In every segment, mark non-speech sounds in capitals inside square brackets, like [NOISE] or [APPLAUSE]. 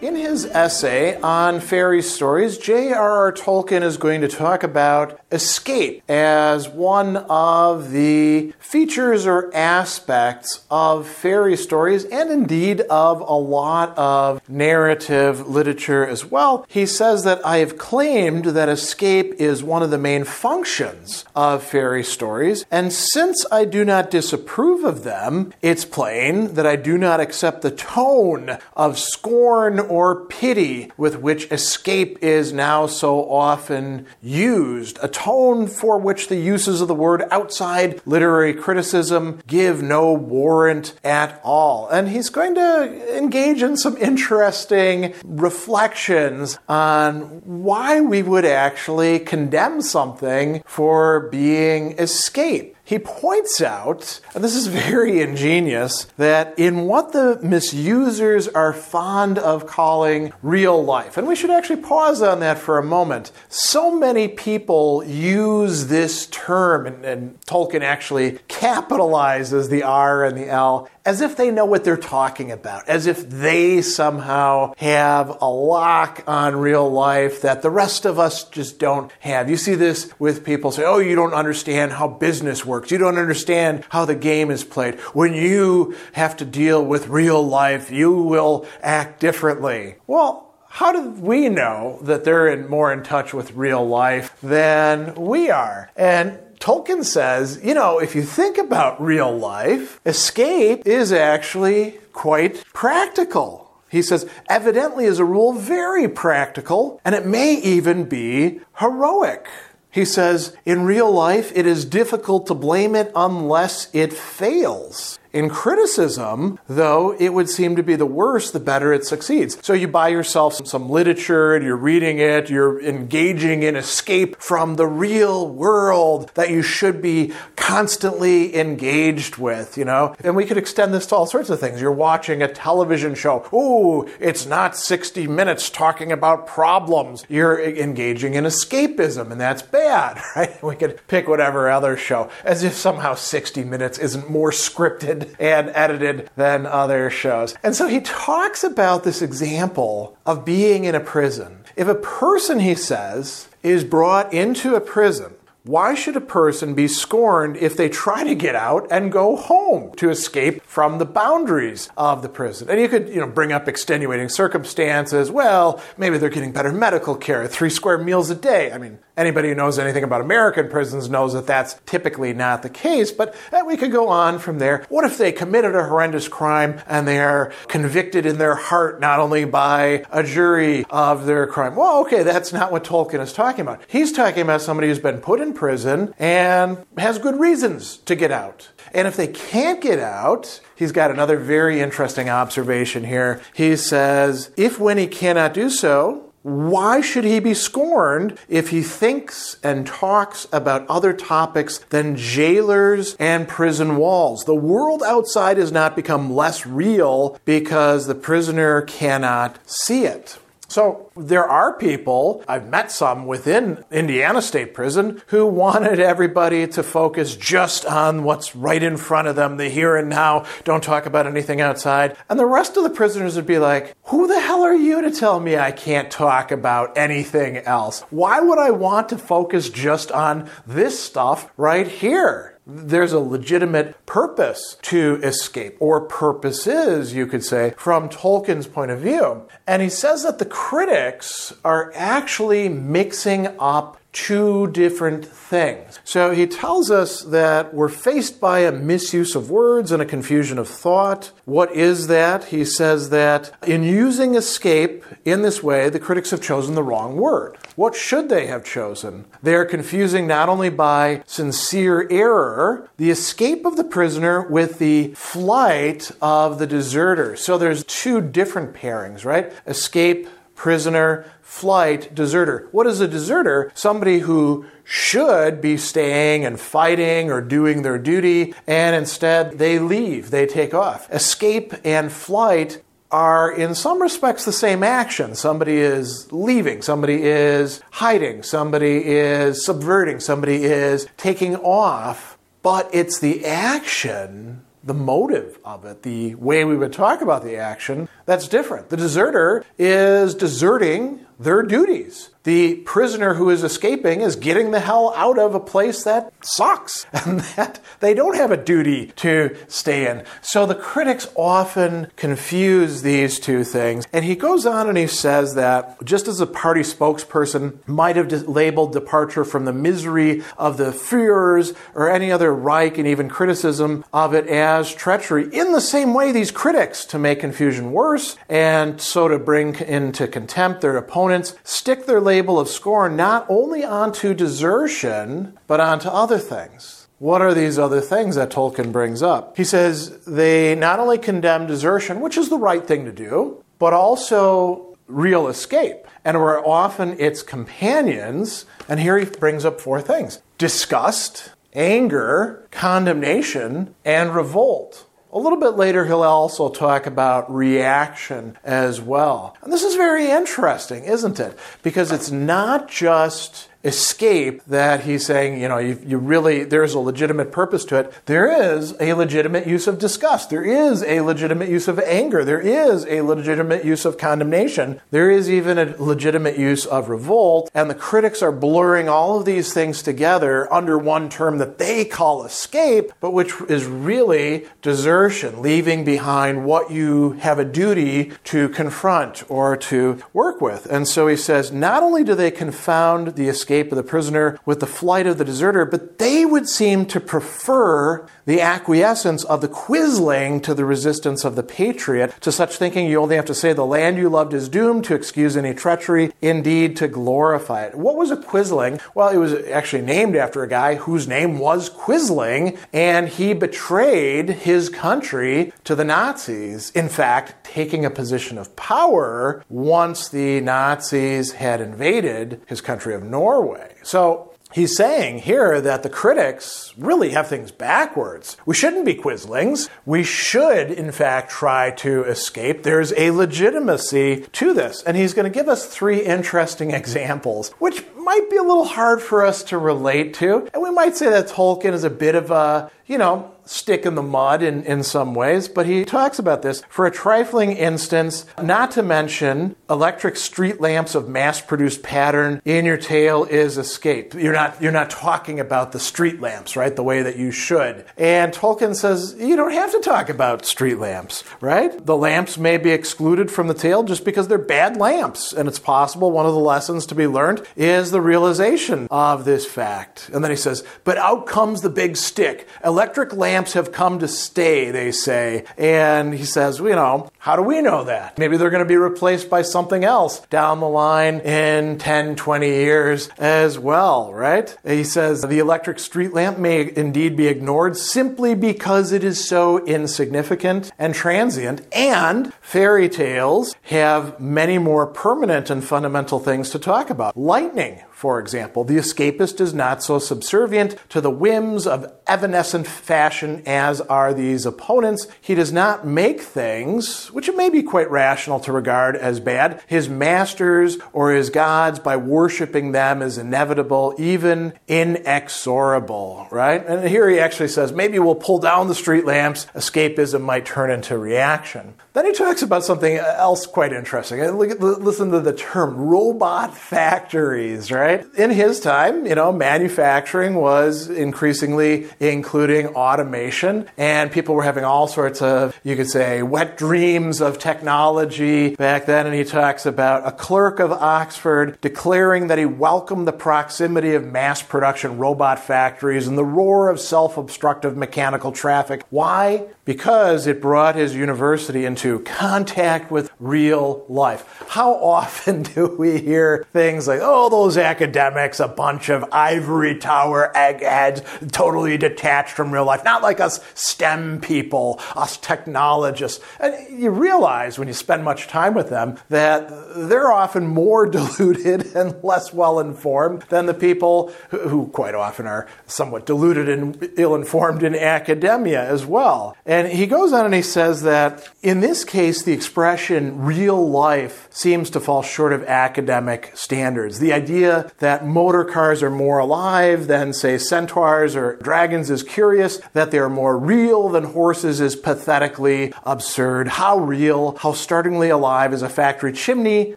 In his essay on fairy stories, J.R.R. Tolkien is going to talk about escape as one of the features or aspects of fairy stories and indeed of a lot of narrative literature as well. He says that I have claimed that escape is one of the main functions of fairy stories, and since I do not disapprove of them, it's plain that I do not accept the tone of scorn or pity with which escape is now so often used, a tone for which the uses of the word outside literary criticism give no warrant at all. And he's going to engage in some interesting reflections on why we would actually condemn something for being escape he points out, and this is very ingenious, that in what the misusers are fond of calling real life, and we should actually pause on that for a moment. So many people use this term, and, and Tolkien actually capitalizes the R and the L as if they know what they're talking about, as if they somehow have a lock on real life that the rest of us just don't have. You see this with people say, Oh, you don't understand how business works. You don't understand how the game is played. When you have to deal with real life, you will act differently. Well, how do we know that they're in, more in touch with real life than we are? And Tolkien says, you know, if you think about real life, escape is actually quite practical. He says, evidently, as a rule, very practical, and it may even be heroic. He says, in real life, it is difficult to blame it unless it fails. In criticism, though, it would seem to be the worse the better it succeeds. So you buy yourself some literature and you're reading it, you're engaging in escape from the real world that you should be constantly engaged with, you know? And we could extend this to all sorts of things. You're watching a television show. Ooh, it's not 60 minutes talking about problems. You're engaging in escapism, and that's bad, [LAUGHS] right? We could pick whatever other show, as if somehow 60 minutes isn't more scripted and edited than other shows. And so he talks about this example of being in a prison. If a person, he says, is brought into a prison, why should a person be scorned if they try to get out and go home to escape from the boundaries of the prison? And you could, you know, bring up extenuating circumstances. Well, maybe they're getting better medical care, three square meals a day. I mean, Anybody who knows anything about American prisons knows that that's typically not the case, but eh, we could go on from there. What if they committed a horrendous crime and they are convicted in their heart not only by a jury of their crime? Well, okay, that's not what Tolkien is talking about. He's talking about somebody who's been put in prison and has good reasons to get out. And if they can't get out, he's got another very interesting observation here. He says, if when he cannot do so, why should he be scorned if he thinks and talks about other topics than jailers and prison walls? The world outside has not become less real because the prisoner cannot see it. So there are people, I've met some within Indiana State Prison, who wanted everybody to focus just on what's right in front of them, the here and now, don't talk about anything outside. And the rest of the prisoners would be like, who the hell are you to tell me I can't talk about anything else? Why would I want to focus just on this stuff right here? There's a legitimate purpose to escape, or purposes, you could say, from Tolkien's point of view. And he says that the critics are actually mixing up two different things. So he tells us that we're faced by a misuse of words and a confusion of thought. What is that? He says that in using escape in this way, the critics have chosen the wrong word. What should they have chosen? They are confusing not only by sincere error the escape of the prisoner with the flight of the deserter. So there's two different pairings, right? Escape prisoner, flight, deserter. What is a deserter? Somebody who should be staying and fighting or doing their duty, and instead they leave, they take off. Escape and flight are in some respects the same action. Somebody is leaving, somebody is hiding, somebody is subverting, somebody is taking off, but it's the action the motive of it, the way we would talk about the action, that's different. The deserter is deserting their duties. The prisoner who is escaping is getting the hell out of a place that sucks [LAUGHS] and that they don't have a duty to stay in. So the critics often confuse these two things. And he goes on and he says that just as a party spokesperson might have labeled departure from the misery of the Führers or any other Reich and even criticism of it as treachery, in the same way, these critics, to make confusion worse and so to bring into contempt their opponents, stick their label of scorn not only onto desertion, but onto other things. What are these other things that Tolkien brings up? He says they not only condemn desertion, which is the right thing to do, but also real escape. And where often its companions, and here he brings up four things disgust, anger, condemnation, and revolt. A little bit later, he'll also talk about reaction as well. And this is very interesting, isn't it? Because it's not just escape that he's saying, you know, you, you, really, there's a legitimate purpose to it. There is a legitimate use of disgust. There is a legitimate use of anger. There is a legitimate use of condemnation. There is even a legitimate use of revolt. And the critics are blurring all of these things together under one term that they call escape, but which is really desertion, leaving behind what you have a duty to confront or to work with. And so he says, not only do they confound the escape escape of the prisoner with the flight of the deserter, but they would seem to prefer the acquiescence of the quisling to the resistance of the patriot. To such thinking, you only have to say, The land you loved is doomed to excuse any treachery, indeed to glorify it. What was a quisling? Well, it was actually named after a guy whose name was Quisling, and he betrayed his country to the Nazis. In fact, taking a position of power once the Nazis had invaded his country of Norway. So He's saying here that the critics really have things backwards. We shouldn't be quislings. We should, in fact, try to escape. There's a legitimacy to this. And he's going to give us three interesting examples, which might be a little hard for us to relate to. And we might say that Tolkien is a bit of a, you know, stick in the mud in, in some ways, but he talks about this for a trifling instance, not to mention electric street lamps of mass produced pattern in your tale is escape. You're not, you're not talking about the street lamps, right? The way that you should. And Tolkien says you don't have to talk about street lamps, right? The lamps may be excluded from the tale just because they're bad lamps. And it's possible one of the lessons to be learned is the realization of this fact. And then he says, but out comes the big stick. Electric lamps lamps have come to stay, they say. And he says, you know, how do we know that? Maybe they're going to be replaced by something else down the line in 10, 20 years as well, right? He says the electric street lamp may indeed be ignored simply because it is so insignificant and transient. And fairy tales have many more permanent and fundamental things to talk about. Lightning, for example. The escapist is not so subservient to the whims of evanescent fashion as are these opponents. He does not make things, which it may be quite rational to regard as bad, his masters or his gods by worshiping them as inevitable, even inexorable, right? And here he actually says maybe we'll pull down the street lamps, escapism might turn into reaction. Then he talks about something else quite interesting. Listen to the term robot factories, right? Right? In his time, you know, manufacturing was increasingly including automation, and people were having all sorts of, you could say, wet dreams of technology back then. And he talks about a clerk of Oxford declaring that he welcomed the proximity of mass production robot factories and the roar of self obstructive mechanical traffic. Why? Because it brought his university into contact with real life. How often [LAUGHS] do we hear things like, oh, those academics, a bunch of ivory tower eggheads, totally detached from real life, not like us STEM people, us technologists. And you realize when you spend much time with them that they're often more [LAUGHS] deluded and less well informed than the people who, who quite often are somewhat deluded and ill informed in academia as well. And he goes on and he says that in this case, the expression real life seems to fall short of academic standards. The idea that motor cars are more alive than, say, centaurs or dragons is curious, that they are more real than horses is pathetically absurd. How real, how startlingly alive is a factory chimney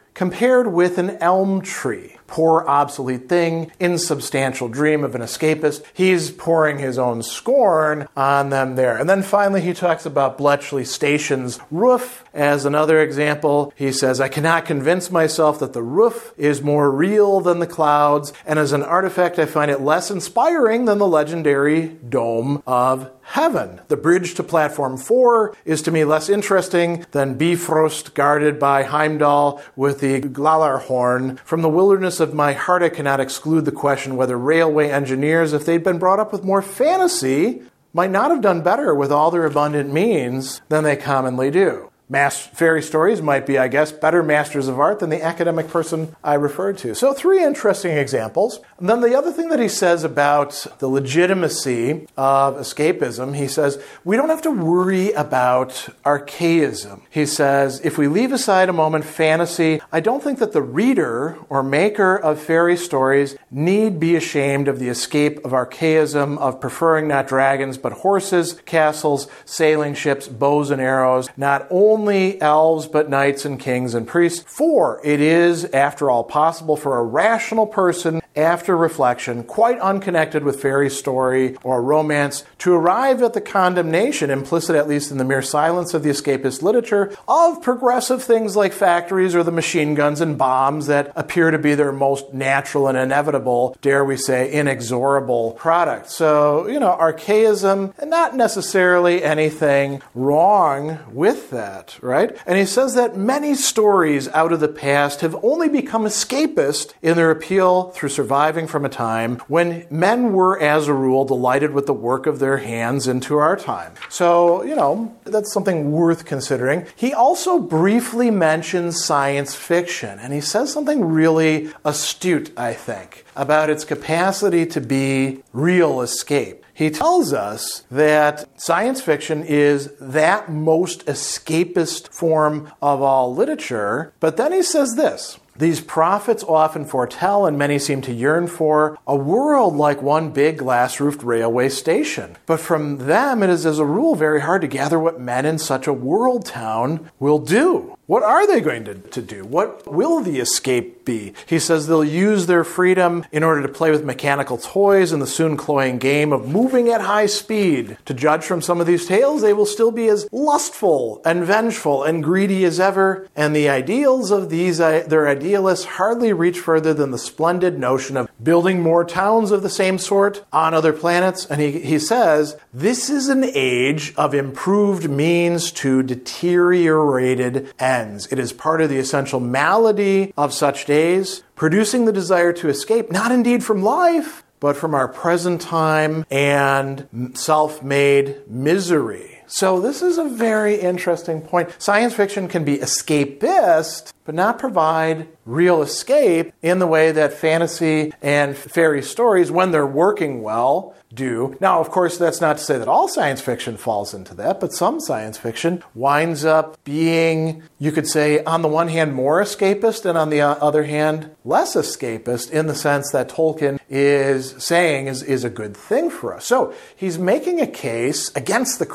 compared with an elm tree? Poor, obsolete thing, insubstantial dream of an escapist. He's pouring his own scorn on them there. And then finally, he talks about Bletchley Station's roof as another example. He says, I cannot convince myself that the roof is more real than the clouds, and as an artifact, I find it less inspiring than the legendary dome of heaven. The bridge to platform four is to me less interesting than Bifrost guarded by Heimdall with the Gjallarhorn. From the wilderness of my heart, I cannot exclude the question whether railway engineers, if they'd been brought up with more fantasy, might not have done better with all their abundant means than they commonly do. Mass fairy stories might be, I guess, better masters of art than the academic person I referred to. So, three interesting examples. And then the other thing that he says about the legitimacy of escapism, he says, we don't have to worry about archaism. He says, if we leave aside a moment fantasy, I don't think that the reader or maker of fairy stories need be ashamed of the escape of archaism, of preferring not dragons but horses, castles, sailing ships, bows and arrows, not only elves but knights and kings and priests. For it is, after all, possible for a rational person after reflection, quite unconnected with fairy story or romance, to arrive at the condemnation, implicit at least in the mere silence of the escapist literature, of progressive things like factories or the machine guns and bombs that appear to be their most natural and inevitable, dare we say, inexorable product. So, you know, archaism, and not necessarily anything wrong with that, right? And he says that many stories out of the past have only become escapist in their appeal through surviving from a time when men were, as a rule, delighted with the work of their hands into our time. So, you know, that's something worth considering. He also briefly mentions science fiction, and he says something really astute, I think, about its capacity to be real escape. He tells us that science fiction is that most escapist form of all literature, but then he says this these prophets often foretell, and many seem to yearn for, a world like one big glass roofed railway station. But from them, it is as a rule very hard to gather what men in such a world town will do. What are they going to, to do? What will the escape be? He says they'll use their freedom in order to play with mechanical toys in the soon cloying game of moving at high speed. To judge from some of these tales, they will still be as lustful and vengeful and greedy as ever, and the ideals of these uh, their idealists hardly reach further than the splendid notion of building more towns of the same sort on other planets. And he, he says, this is an age of improved means to deteriorated ends. It is part of the essential malady of such days, producing the desire to escape, not indeed from life, but from our present time and self made misery. So, this is a very interesting point. Science fiction can be escapist, but not provide real escape in the way that fantasy and fairy stories, when they're working well, do. Now, of course, that's not to say that all science fiction falls into that, but some science fiction winds up being, you could say, on the one hand, more escapist, and on the other hand, less escapist in the sense that Tolkien is saying is, is a good thing for us. So he's making a case against the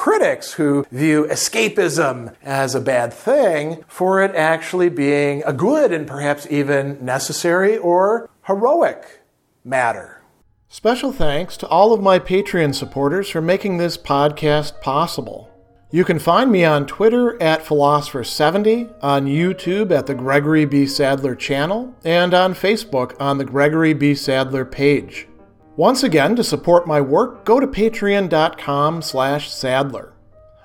who view escapism as a bad thing for it actually being a good and perhaps even necessary or heroic matter. Special thanks to all of my Patreon supporters for making this podcast possible. You can find me on Twitter at Philosopher70, on YouTube at the Gregory B. Sadler channel, and on Facebook on the Gregory B. Sadler page. Once again, to support my work, go to patreon.com slash sadler.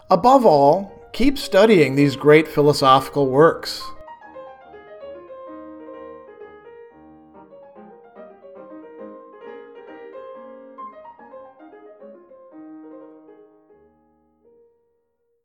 Above all, keep studying these great philosophical works.